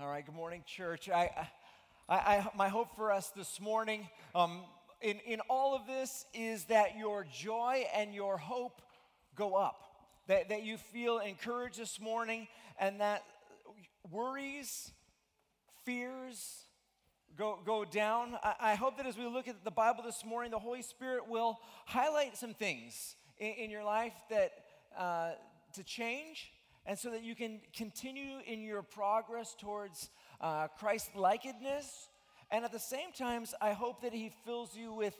All right, good morning, church. I, I, I my hope for us this morning um, in, in all of this is that your joy and your hope go up, that, that you feel encouraged this morning, and that worries, fears, go, go down. I, I, hope that as we look at the Bible this morning, the Holy Spirit will highlight some things in, in your life that uh, to change and so that you can continue in your progress towards uh, Christ likeness. And at the same time, I hope that He fills you with,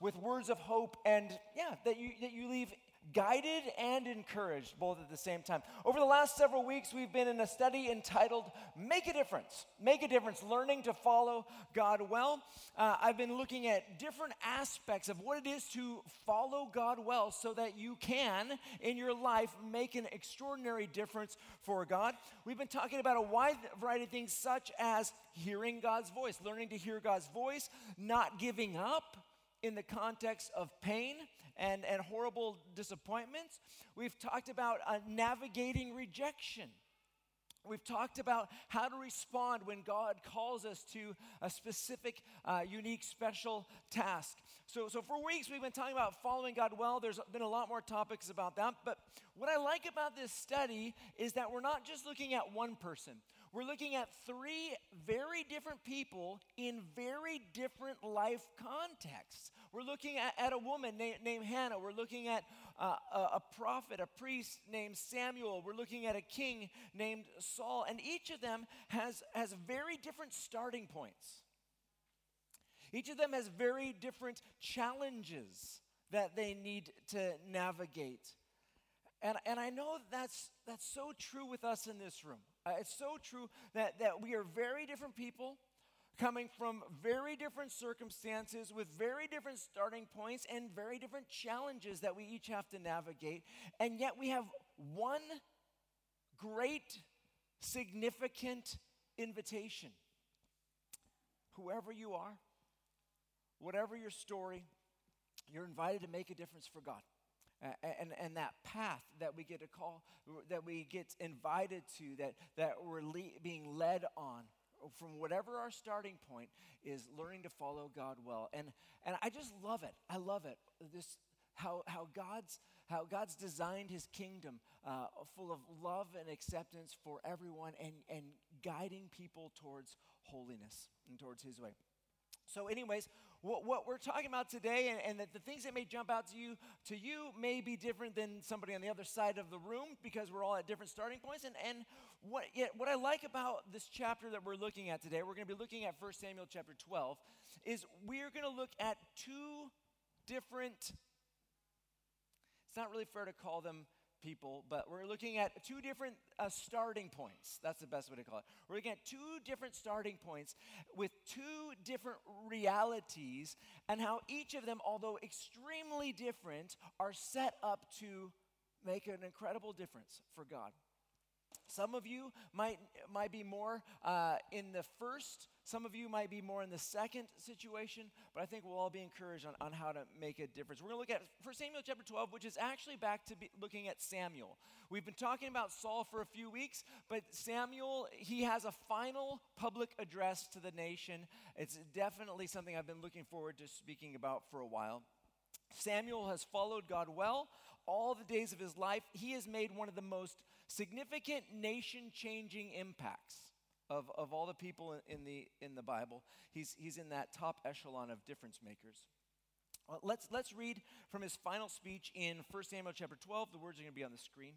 with words of hope and, yeah, that you, that you leave guided and encouraged both at the same time. Over the last several weeks, we've been in a study entitled Make a Difference. Make a Difference, learning to follow God well. Uh, I've been looking at different aspects of what it is to follow God well so that you can, in your life, make an extraordinary difference for God. We've been talking about a wide variety of things, such as hearing God's voice, learning to hear God's voice, not giving up in the context of pain and, and horrible disappointments. We've talked about uh, navigating rejection. We've talked about how to respond when God calls us to a specific, uh, unique, special task. So, so, for weeks, we've been talking about following God well. There's been a lot more topics about that. But what I like about this study is that we're not just looking at one person, we're looking at three very different people in very different life contexts. We're looking at, at a woman na- named Hannah. We're looking at uh, a, a prophet, a priest named Samuel. We're looking at a king named Saul. And each of them has, has very different starting points. Each of them has very different challenges that they need to navigate. And, and I know that's, that's so true with us in this room. Uh, it's so true that, that we are very different people coming from very different circumstances with very different starting points and very different challenges that we each have to navigate. And yet we have one great, significant invitation. Whoever you are, whatever your story, you're invited to make a difference for God and, and that path that we get to call, that we get invited to, that, that we're le- being led on from whatever our starting point is learning to follow God well. And, and I just love it. I love it. This, how, how, God's, how God's designed his kingdom uh, full of love and acceptance for everyone and, and guiding people towards holiness and towards his way. So, anyways, what, what we're talking about today, and, and the, the things that may jump out to you, to you may be different than somebody on the other side of the room because we're all at different starting points. And, and what, what I like about this chapter that we're looking at today, we're going to be looking at 1 Samuel chapter 12, is we're going to look at two different, it's not really fair to call them people, but we're looking at two different uh, starting points. That's the best way to call it. We're looking at two different starting points with two different realities, and how each of them, although extremely different, are set up to make an incredible difference for God. Some of you might, might be more uh, in the first, some of you might be more in the second situation, but I think we'll all be encouraged on, on how to make a difference. We're going to look at 1 Samuel chapter 12, which is actually back to looking at Samuel. We've been talking about Saul for a few weeks, but Samuel, he has a final public address to the nation. It's definitely something I've been looking forward to speaking about for a while. Samuel has followed God well all the days of his life. He has made one of the most significant nation changing impacts of, of all the people in the, in the Bible. He's, he's in that top echelon of difference makers. Well, let's, let's read from his final speech in 1 Samuel chapter 12. The words are going to be on the screen.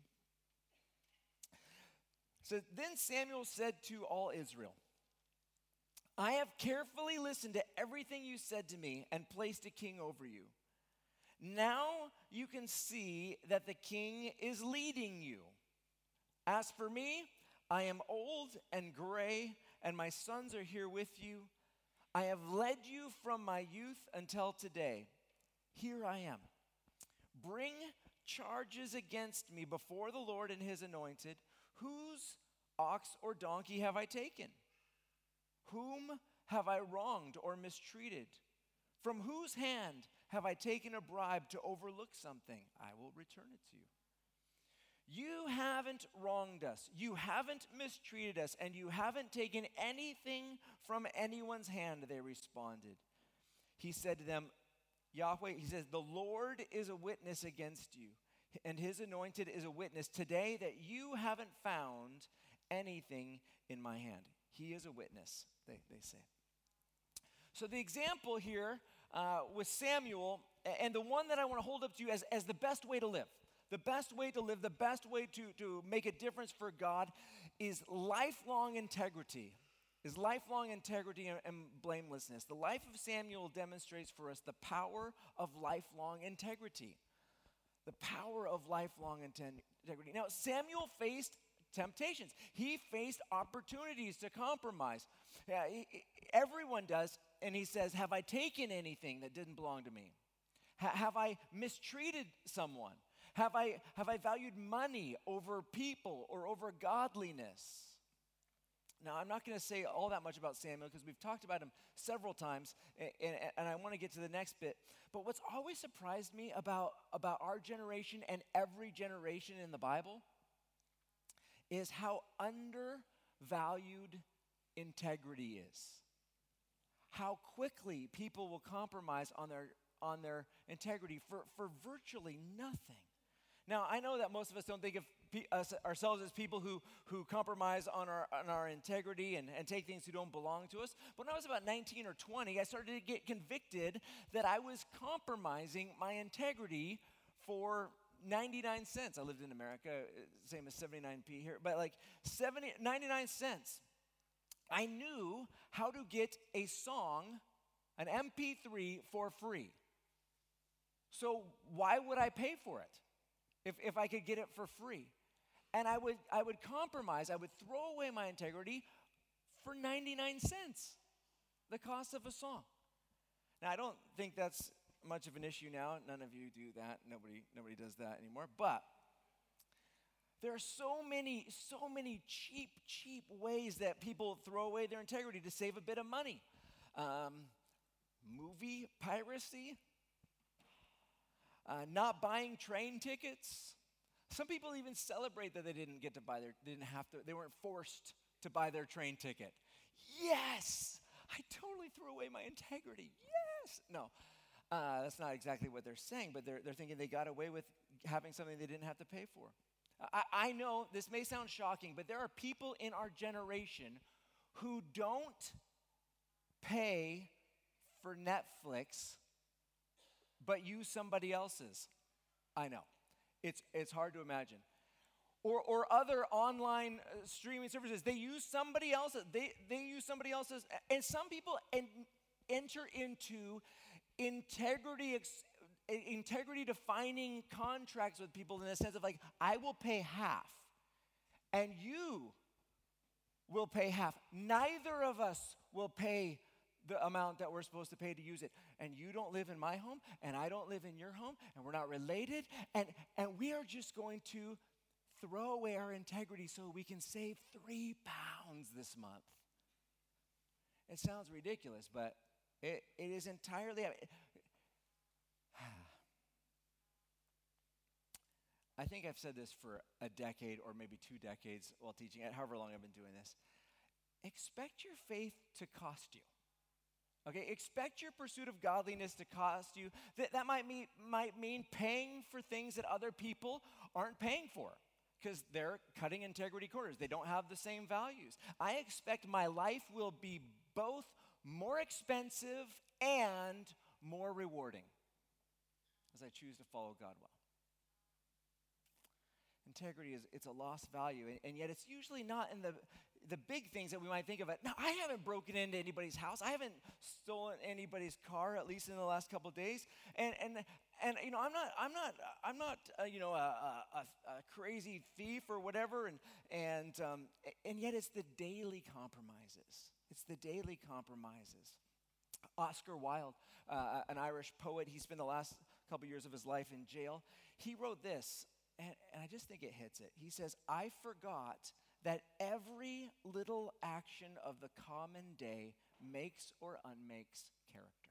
So then Samuel said to all Israel, I have carefully listened to everything you said to me and placed a king over you. Now you can see that the king is leading you. As for me, I am old and gray, and my sons are here with you. I have led you from my youth until today. Here I am. Bring charges against me before the Lord and his anointed. Whose ox or donkey have I taken? Whom have I wronged or mistreated? From whose hand have I taken a bribe to overlook something? I will return it to you. You haven't wronged us, you haven't mistreated us, and you haven't taken anything from anyone's hand, they responded. He said to them, Yahweh, he says, The Lord is a witness against you, and his anointed is a witness today that you haven't found anything in my hand. He is a witness, they, they say. So the example here uh, with Samuel, and the one that I want to hold up to you as, as the best way to live, the best way to live, the best way to, to make a difference for God is lifelong integrity. Is lifelong integrity and, and blamelessness. The life of Samuel demonstrates for us the power of lifelong integrity. The power of lifelong integrity. Now, Samuel faced temptations. He faced opportunities to compromise. Yeah, he, everyone does. And he says, Have I taken anything that didn't belong to me? Ha- have I mistreated someone? Have I, have I valued money over people or over godliness? Now, I'm not going to say all that much about Samuel because we've talked about him several times, and, and, and I want to get to the next bit. But what's always surprised me about, about our generation and every generation in the Bible is how undervalued integrity is. How quickly people will compromise on their, on their integrity for, for virtually nothing. Now, I know that most of us don't think of us, ourselves as people who, who compromise on our, on our integrity and, and take things who don't belong to us. But when I was about 19 or 20, I started to get convicted that I was compromising my integrity for 99 cents. I lived in America, uh, same as 79p here, but like 70, 99 cents. I knew how to get a song, an MP3, for free. So why would I pay for it if, if I could get it for free? And I would, I would compromise, I would throw away my integrity for 99 cents, the cost of a song. Now, I don't think that's much of an issue now. None of you do that. Nobody, nobody does that anymore. But there are so many, so many cheap, cheap ways that people throw away their integrity to save a bit of money. Um, movie piracy, uh, not buying train tickets. Some people even celebrate that they didn't get to buy their, didn't have to, they weren't forced to buy their train ticket. Yes, I totally threw away my integrity. Yes. No, uh, that's not exactly what they're saying, but they're, they're thinking they got away with having something they didn't have to pay for. I, I know this may sound shocking, but there are people in our generation who don't pay for Netflix but use somebody else's. I know. It's, it's hard to imagine. Or, or other online uh, streaming services, they use somebody else's. They, they use somebody else's. And some people en- enter into integrity integrity defining contracts with people in the sense of like i will pay half and you will pay half. Neither of us will pay the amount that we're supposed to pay to use it. And you don't live in my home and i don't live in your home and we're not related. And and we are just going to throw away our integrity so we can save three pounds this month. It sounds ridiculous but it, it is entirely. I think I've said this for a decade or maybe two decades while teaching it, however long I've been doing this. Expect your faith to cost you. Okay, expect your pursuit of godliness to cost you. That, that might, mean, might mean paying for things that other people aren't paying for because they're cutting integrity corners. They don't have the same values. I expect my life will be both more expensive and more rewarding as I choose to follow God well. Integrity is it's a lost value, and, and, yet it's usually not in the the big things that we might think of it. Now, I haven't broken into anybody's house. I haven't stolen anybody's car, at least in the last couple days. And and and you know, I'm not I'm not I'm not uh, you know a, a, a, crazy thief or whatever. And and um, and yet it's the daily compromises it's the daily compromises. Oscar Wilde, uh, an Irish poet, he spent the last couple years of his life in jail. He wrote this, and, and I just think it hits it. He says, I forgot that every little action of the common day makes or unmakes character.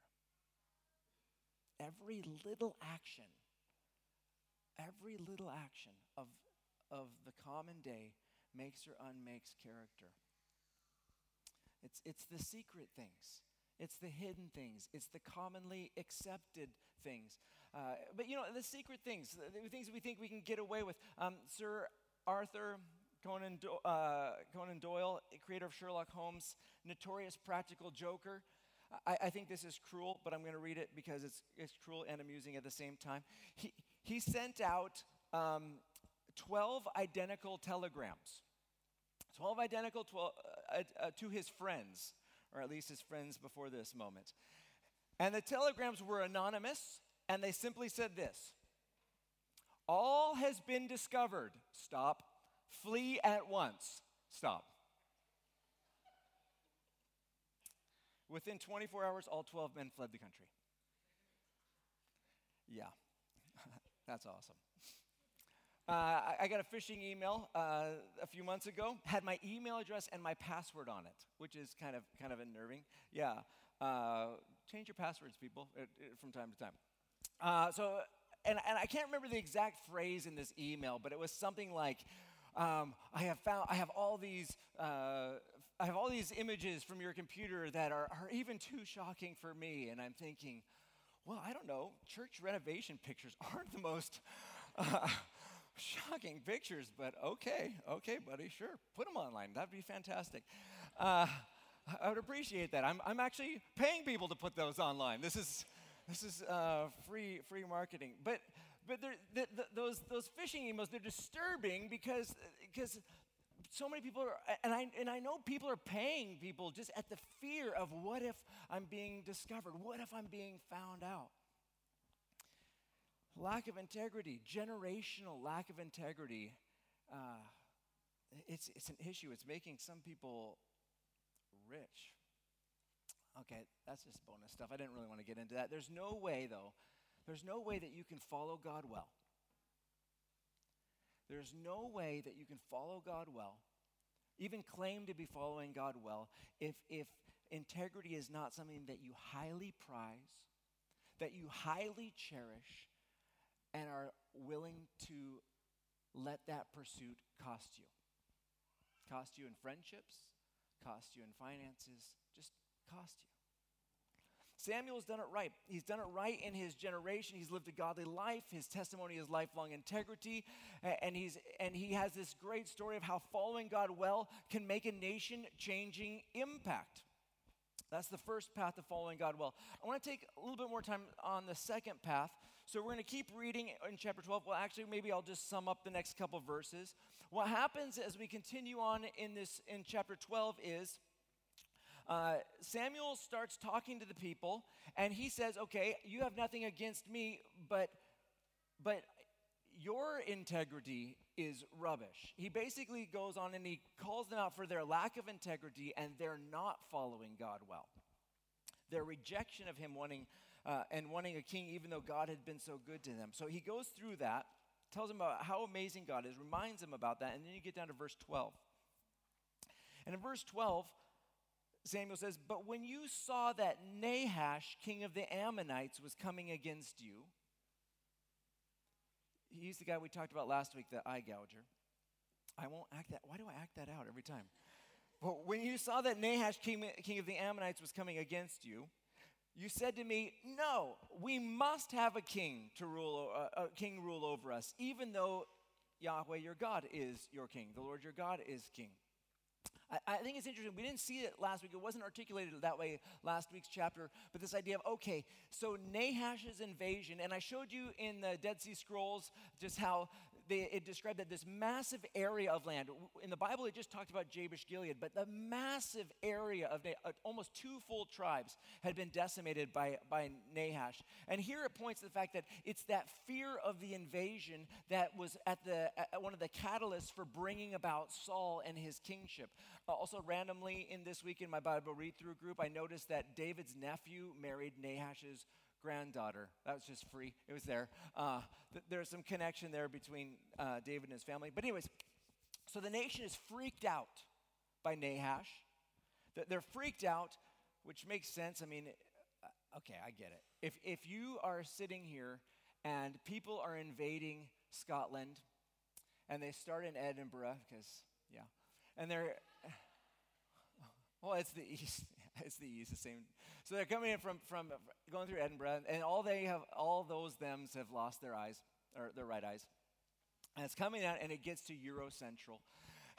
Every little action, every little action of, of the common day makes or unmakes character. It's, it's the secret things. It's the hidden things. It's the commonly accepted things. Uh, but you know, the secret things, the things we think we can get away with. Um, Sir Arthur Conan, Do- uh, Conan Doyle, creator of Sherlock Holmes, notorious practical joker. I, I think this is cruel, but I'm going to read it because it's, it's cruel and amusing at the same time. He, he sent out um, 12 identical telegrams. 12 identical 12, uh, uh, to his friends, or at least his friends before this moment. And the telegrams were anonymous, and they simply said this All has been discovered. Stop. Flee at once. Stop. Within 24 hours, all 12 men fled the country. Yeah, that's awesome. Uh, I, got a phishing email uh, a few months ago. Had my email address and my password on it, which is kind of kind of unnerving. Yeah, uh, change your passwords, people, uh, uh, from time to time. Uh, so, and, and I can't remember the exact phrase in this email, but it was something like, um, "I have found, I have all these, I have all these images from your computer that are, are even too shocking for me," and I'm thinking, well, I don't know, church renovation pictures aren't the most uh, shocking pictures, but okay, okay, buddy, sure, put them online. That'd be fantastic. Uh, I would appreciate that. I'm, I'm actually paying people to put those online. This is, this is uh, free, free marketing. But, but those, those phishing emails, they're disturbing because, because so many people are, and I, and I know people are paying people just at the fear of what if I'm being discovered? What if I'm being found out? Lack of integrity, generational lack of integrity, uh, it's, it's an issue. It's making some people rich. Okay, that's just bonus stuff. I didn't really want to get into that. There's no way, though, there's no way that you can follow God well. There's no way that you can follow God well, even claim to be following God well, if, if integrity is not something that you highly prize, that you highly cherish, and are willing to let that pursuit cost you. Cost you in friendships, cost you in finances, just cost you. Samuel's done it right. He's done it right in his generation. He's lived a godly life. His testimony is lifelong integrity. And, he's, and he has this great story of how following God well can make a nation changing impact. That's the first path of following God well. I want to take a little bit more time on the second path. So we're going to keep reading in chapter 12. Well, actually, maybe I'll just sum up the next couple verses. What happens as we continue on in this in chapter 12 is uh, Samuel starts talking to the people, and he says, "Okay, you have nothing against me, but but your integrity is rubbish." He basically goes on and he calls them out for their lack of integrity, and they're not following God well. Their rejection of Him, wanting uh, and wanting a king, even though God had been so good to them. So he goes through that, tells them about how amazing God is, reminds them about that, and then you get down to verse 12. And in verse 12, Samuel says, But when you saw that Nahash, king of the Ammonites, was coming against you, he's the guy we talked about last week, the eye gouger. I won't act that. Why do I act that out every time? But when you saw that Nahash, king, king of the Ammonites, was coming against you, you said to me, No, we must have a king to rule, uh, a king rule over us, even though Yahweh your God is your king. The Lord your God is king. I, I think it's interesting. We didn't see it last week. It wasn't articulated that way last week's chapter, but this idea of, okay, so Nahash's invasion, and I showed you in the Dead Sea Scrolls just how they, it described that this massive area of land. In the Bible, it just talked about Jabesh Gilead, but the massive area of uh, almost two full tribes had been decimated by, by Nahash. And here it points to the fact that it's that fear of the invasion that was at the at one of the catalysts for bringing about Saul and his kingship. Uh, also, randomly in this week in my Bible read through group, I noticed that David's nephew married Nahash's granddaughter. That was just free. It was there. Uh, th- there's some connection there between uh, David and his family. But, anyways, so the nation is freaked out by Nahash. They're freaked out, which makes sense. I mean, uh, okay, I get it. If, if you are sitting here and people are invading Scotland and they start in Edinburgh because, yeah. And they're, well, it's the east. It's the east, the same. So they're coming in from, from going through Edinburgh, and all they have, all those thems have lost their eyes, or their right eyes. And it's coming out, and it gets to Euro Central.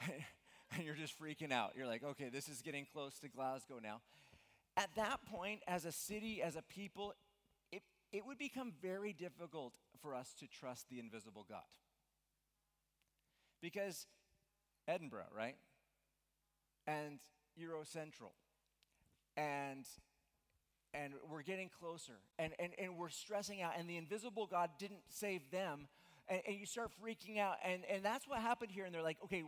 and you're just freaking out. You're like, okay, this is getting close to Glasgow now. At that point, as a city, as a people, it, it would become very difficult for us to trust the invisible God. Because Edinburgh, right? And Euro Central. And and we're getting closer and, and, and we're stressing out and the invisible god didn't save them and, and you start freaking out and, and that's what happened here and they're like okay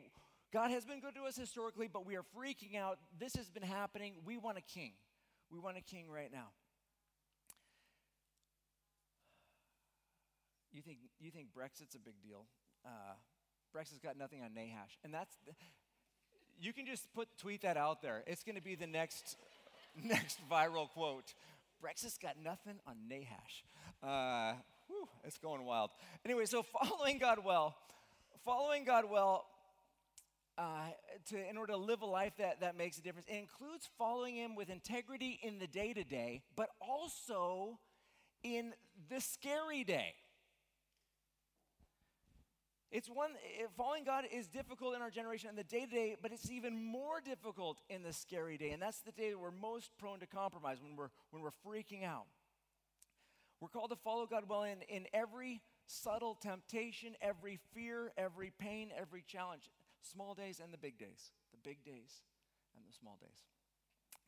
god has been good to us historically but we are freaking out. This has been happening. We want a king. We want a king right now. You think, you think brexit's a big deal? Uh, brexit's got nothing on nahash and that's the, you can just put tweet that out there. It's going to be the next next viral quote. Brexit's got nothing on Nahash. Uh, whew, it's going wild. Anyway, so following God well, following God well, uh, to, in order to live a life that, that makes a difference, it includes following Him with integrity in the day to day, but also in the scary day. It's one, following God is difficult in our generation in the day to day, but it's even more difficult in the scary day. And that's the day that we're most prone to compromise, when we're, when we're freaking out. We're called to follow God well in, in every subtle temptation, every fear, every pain, every challenge. Small days and the big days. The big days and the small days.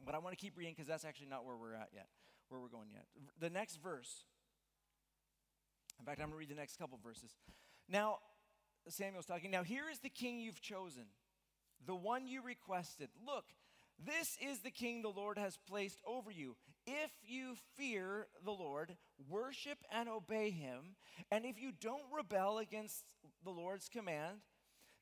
But I want to keep reading because that's actually not where we're at yet, where we're going yet. The next verse, in fact, I'm going to read the next couple verses. Now, Samuel's talking. Now, here is the king you've chosen, the one you requested. Look, this is the king the Lord has placed over you. If you fear the Lord, worship and obey him, and if you don't rebel against the Lord's command,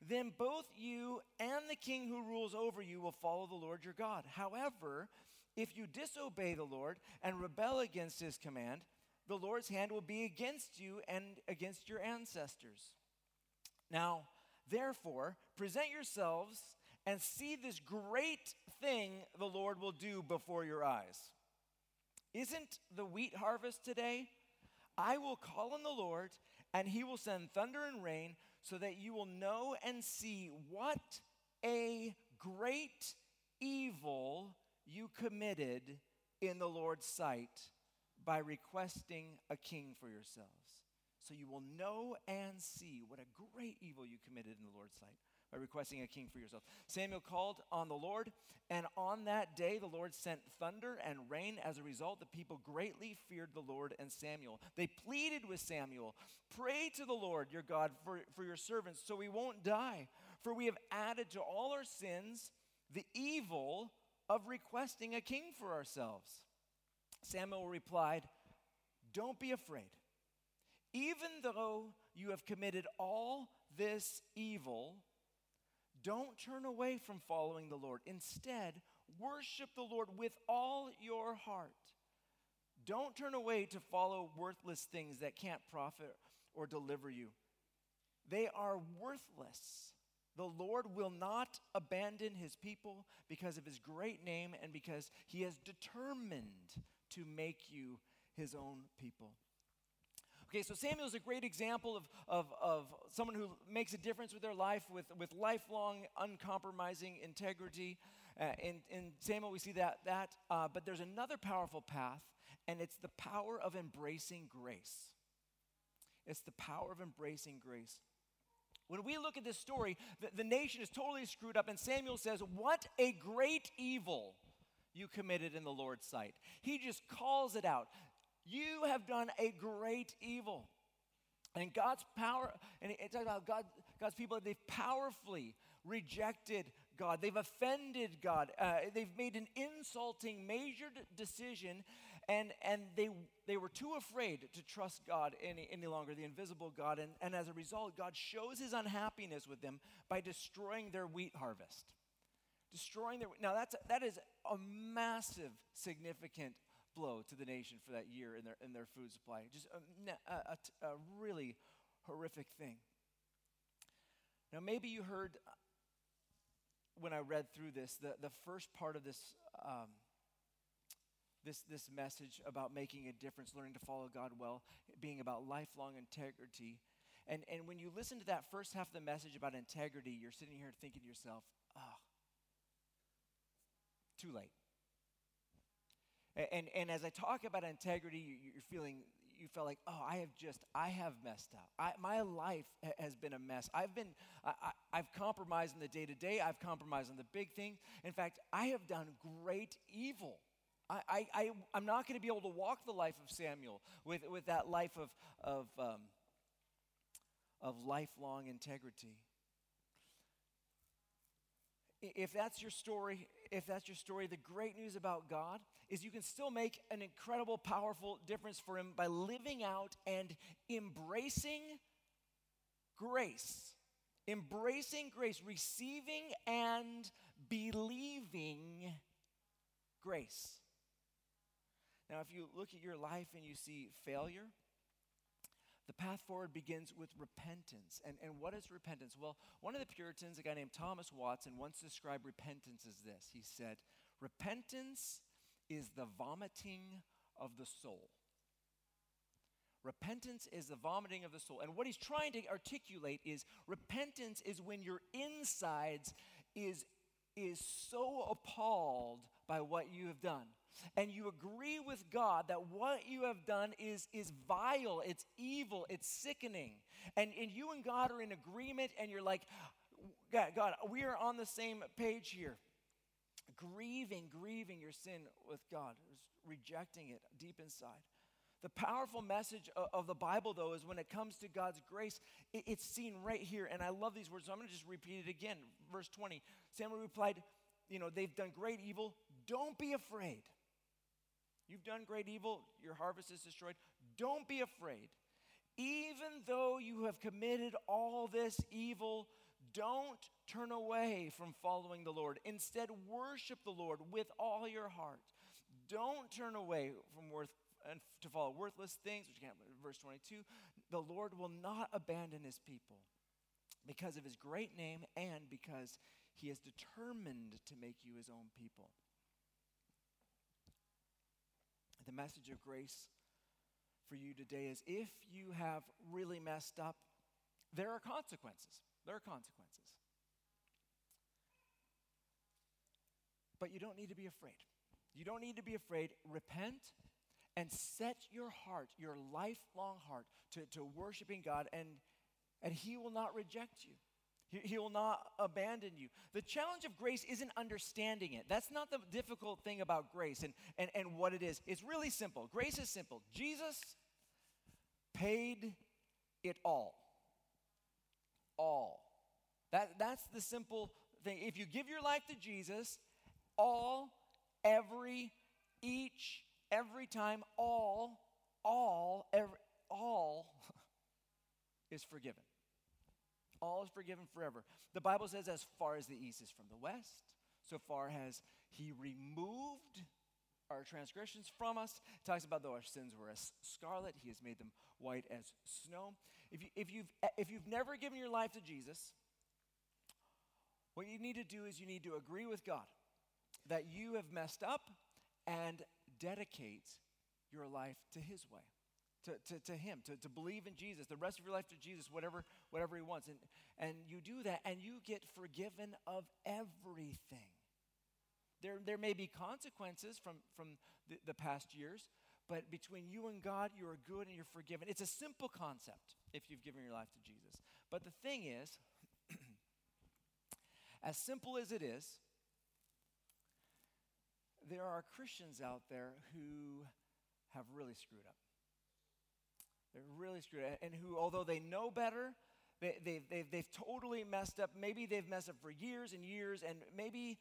then both you and the king who rules over you will follow the Lord your God. However, if you disobey the Lord and rebel against his command, the Lord's hand will be against you and against your ancestors. Now, therefore, present yourselves and see this great thing the Lord will do before your eyes. Isn't the wheat harvest today? I will call on the Lord, and he will send thunder and rain, so that you will know and see what a great evil you committed in the Lord's sight by requesting a king for yourselves so you will know and see what a great evil you committed in the Lord's sight by requesting a king for yourself. Samuel called on the Lord, and on that day the Lord sent thunder and rain. As a result, the people greatly feared the Lord and Samuel. They pleaded with Samuel, Pray to the Lord your God for, for your servants so we won't die, for we have added to all our sins the evil of requesting a king for ourselves. Samuel replied, Don't be afraid even though you have committed all this evil, don't turn away from following the Lord. Instead, worship the Lord with all your heart. Don't turn away to follow worthless things that can't profit or deliver you. They are worthless. The Lord will not abandon his people because of his great name and because he has determined to make you his own people. Okay, so Samuel is a great example of, of, of someone who makes a difference with their life with, with lifelong, uncompromising integrity. Uh, in, in Samuel, we see that, that uh, but there's another powerful path, and it's the power of embracing grace. It's the power of embracing grace. When we look at this story, the, the nation is totally screwed up, and Samuel says, What a great evil you committed in the Lord's sight. He just calls it out. You have done a great evil. And God's power, and it talks about God, God's people, they've powerfully rejected God. They've offended God. Uh, they've made an insulting, measured decision, and, and they, they were too afraid to trust God any, any longer, the invisible God. And, and as a result, God shows his unhappiness with them by destroying their wheat harvest. Destroying their, now that's, that is a massive, significant blow to the nation for that year in their, in their food supply. Just a, a, a really horrific thing. Now, maybe you heard uh, when I read through this, the, the first part of this, um, this, this message about making a difference, learning to follow God well, being about lifelong integrity. And, and when you listen to that first half of the message about integrity, you're sitting here thinking to yourself, oh, too late. And, and as I talk about integrity, you're feeling, you felt like, oh, I have just, I have messed up. I, my life has been a mess. I've been, I, have compromised in the day to day. I've compromised on the big thing. In fact, I have done great evil. I, I, I, am not going to be able to walk the life of Samuel with, with that life of, of, um, of lifelong integrity if that's your story, if that's your story, the great news about God is you can still make an incredible, powerful difference for Him by living out and embracing grace. Embracing grace, receiving and believing grace. Now, if you look at your life and you see failure, the path forward begins with repentance. And, and what is repentance? Well, one of the Puritans, a guy named Thomas Watson, once described repentance as this. He said, Repentance is the vomiting of the soul. Repentance is the vomiting of the soul. And what he's trying to articulate is repentance is when your insides is, is so appalled by what you have done and you agree with God that what you have done is, is vile, it's evil, it's sickening, and, and you and God are in agreement, and you're like, God, God, we are on the same page here. Grieving, grieving your sin with God, rejecting it deep inside. The powerful message of the Bible, though, is when it comes to God's grace, it's seen right here. And I love these words, so I'm going to just repeat it again. Verse 20 Samuel replied, You know, they've done great evil. Don't be afraid. You've done great evil, your harvest is destroyed. Don't be afraid. Even though you have committed all this evil, don't turn away from following the Lord. Instead, worship the Lord with all your heart. Don't turn away from worth and to follow worthless things, which you can't verse 22. The Lord will not abandon his people because of his great name and because he is determined to make you his own people the message of grace for you today is if you have really messed up, there are consequences. There are consequences. But you don't need to be afraid. You don't need to be afraid. Repent and set your heart, your lifelong heart, to, to worshiping God, and, and He will not reject you. He, will not abandon you. The challenge of grace isn't understanding it. That's not the difficult thing about grace and, and, and what it is. It's really simple. Grace is simple. Jesus paid it all. All. That, that's the simple thing. If you give your life to Jesus, all, every, each, every time, all, all, every, all is forgiven. All is forgiven forever. The Bible says, as far as the east is from the west, so far has He removed our transgressions from us. It talks about though our sins were as scarlet, He has made them white as snow. If, you, if, you've, if you've never given your life to Jesus, what you need to do is you need to agree with God that you have messed up and dedicate your life to His way to, to, to him, to, to believe in Jesus, the rest of your life to Jesus, whatever, whatever he wants. And, and you do that and you get forgiven of everything. There, there may be consequences from, from the, the past years, but between you and God, you are good and you're forgiven. It's a simple concept if you've given your life to Jesus. But the thing is, as simple as it is, there are Christians out there who have really screwed up. They're really screwed up. And who, although they know better, they, they, they've, they've totally messed up. Maybe they've messed up for years and years, and maybe,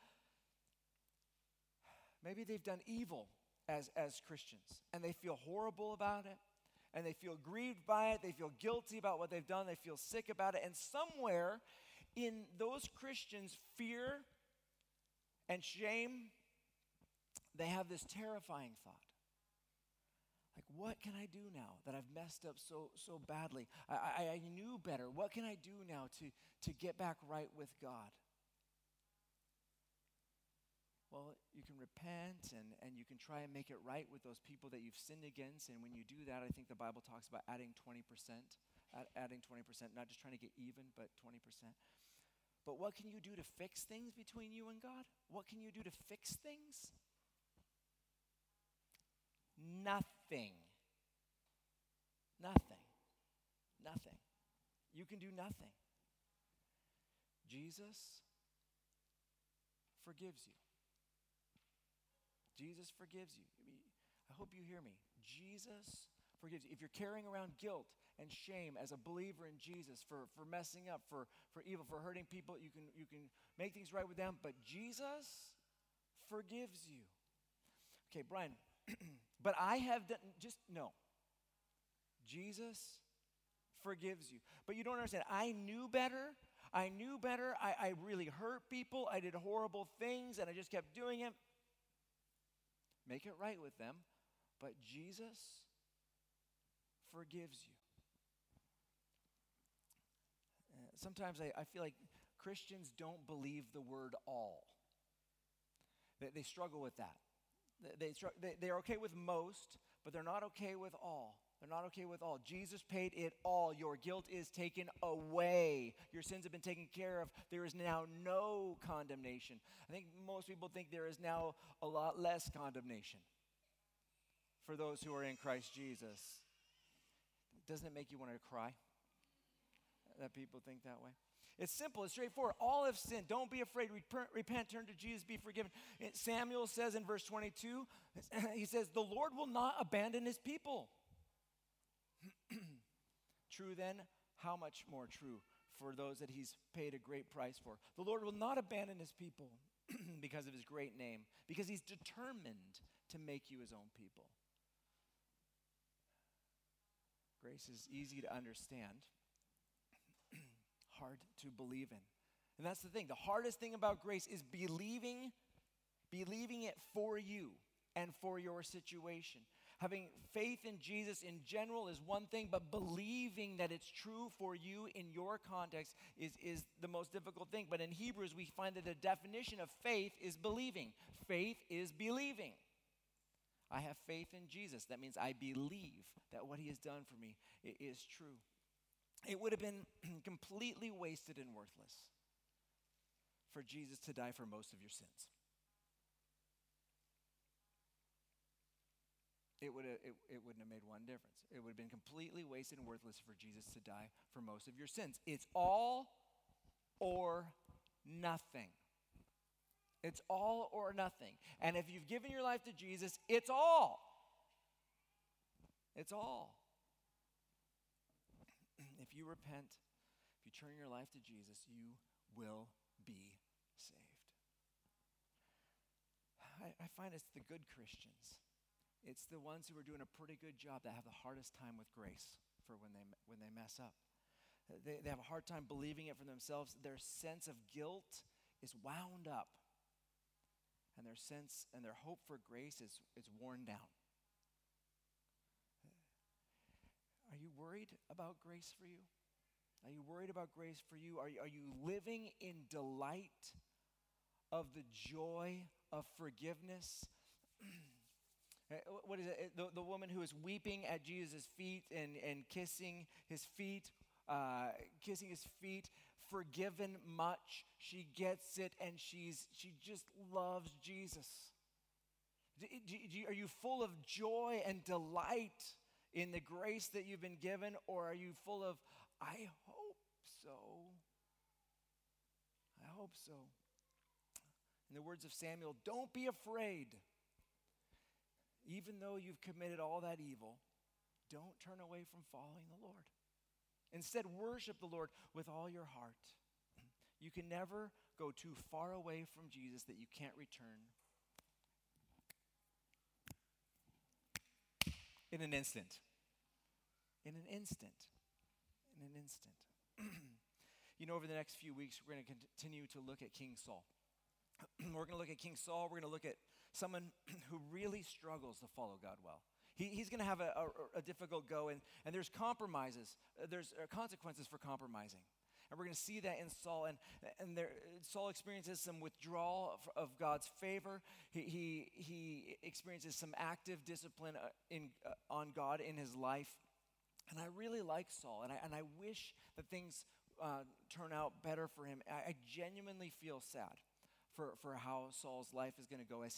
maybe they've done evil as, as Christians, and they feel horrible about it, and they feel grieved by it, they feel guilty about what they've done, they feel sick about it, and somewhere in those Christians, fear and shame, they have this terrifying thought Like, what can I do now that I've messed up so, so badly? I, I, I knew better. What can I do now to, to get back right with God? Well, you can repent and, and you can try and make it right with those people that you've sinned against. And when you do that, I think the Bible talks about adding 20%, add, adding 20%, not just trying to get even, but 20%. But what can you do to fix things between you and God? What can you do to fix things? Nothing. Nothing. Nothing. Nothing. You can do nothing. Jesus forgives you. Jesus forgives you. I hope you hear me. Jesus forgives you. If you're carrying around guilt and shame as a believer in Jesus for, for messing up, for, for evil, for hurting people, you can, you can make things right with them, but Jesus forgives you. Okay, Brian, but I have done, just no. Jesus forgives you. But you don't understand. I knew better. I knew better. I, I really hurt people. I did horrible things and I just kept doing it. Make it right with them. But Jesus forgives you. Uh, sometimes I, I, feel like Christians don't believe the word all. They, they struggle with that. They, they, they're okay with most, but they're not okay with all. They're not okay with all. Jesus paid it all. Your guilt is taken away. Your sins have been taken care of. There is now no condemnation. I think most people think there is now a lot less condemnation for those who are in Christ Jesus. Doesn't it make you want to cry that people think that way? It's simple, it's straightforward. All have sinned. Don't be afraid. Repent, turn to Jesus, be forgiven. Samuel says in verse 22, he says, The Lord will not abandon his people. true then, how much more true for those that he's paid a great price for? The Lord will not abandon his people because of his great name, because he's determined to make you his own people. Grace is easy to understand hard to believe in. And that's the thing. The hardest thing about grace is believing believing it for you and for your situation. Having faith in Jesus in general is one thing, but believing that it's true for you in your context is, is the most difficult thing. But in Hebrews, we find that the definition of faith is believing. Faith is believing. I have faith in Jesus. That means I believe that what he has done for me is true it would have been completely wasted and worthless for Jesus to die for most of your sins. It, would have, it, it wouldn't have made one difference. It would have been completely wasted and worthless for Jesus to die for most of your sins. It's all or nothing. It's all or nothing. And if you've given your life to Jesus, it's all. It's all. If you repent, if you turn your life to Jesus, you will be saved. I, I find it's the good Christians. It's the ones who are doing a pretty good job that have the hardest time with grace for when they, when they mess up. They, they have a hard time believing it for themselves. Their sense of guilt is wound up, and their sense and their hope for grace is, is worn down. You worried about grace for you? Are you worried about grace for you? Are you, are you living in delight of the joy of forgiveness? Eh, what is it? The, the woman who is weeping at Jesus' feet and, and kissing his feet, uh, kissing his feet, forgiven much. She gets it and she's, she just loves Jesus. Do, do, are you full of joy and delight? In the grace that you've been given, or are you full of, I hope so? I hope so. In the words of Samuel, don't be afraid. Even though you've committed all that evil, don't turn away from following the Lord. Instead, worship the Lord with all your heart. You can never go too far away from Jesus that you can't return in an instant in an instant. In an instant. you know, over the next few weeks, we're going to continue to look at King Saul. we're going to look at King Saul. We're going to look at someone who really struggles to follow God well. He, he's going to have a, a, a, difficult go, and, and there's compromises. Uh, there's uh, consequences for compromising. And we're going to see that in Saul. And, and there, Saul experiences some withdrawal of, of God's favor. He, he, he, experiences some active discipline uh, in, uh, on God in his life. And I really like Saul, and I, and I wish that things uh, turn out better for him. I, I genuinely feel sad for, for how Saul's life is going to go as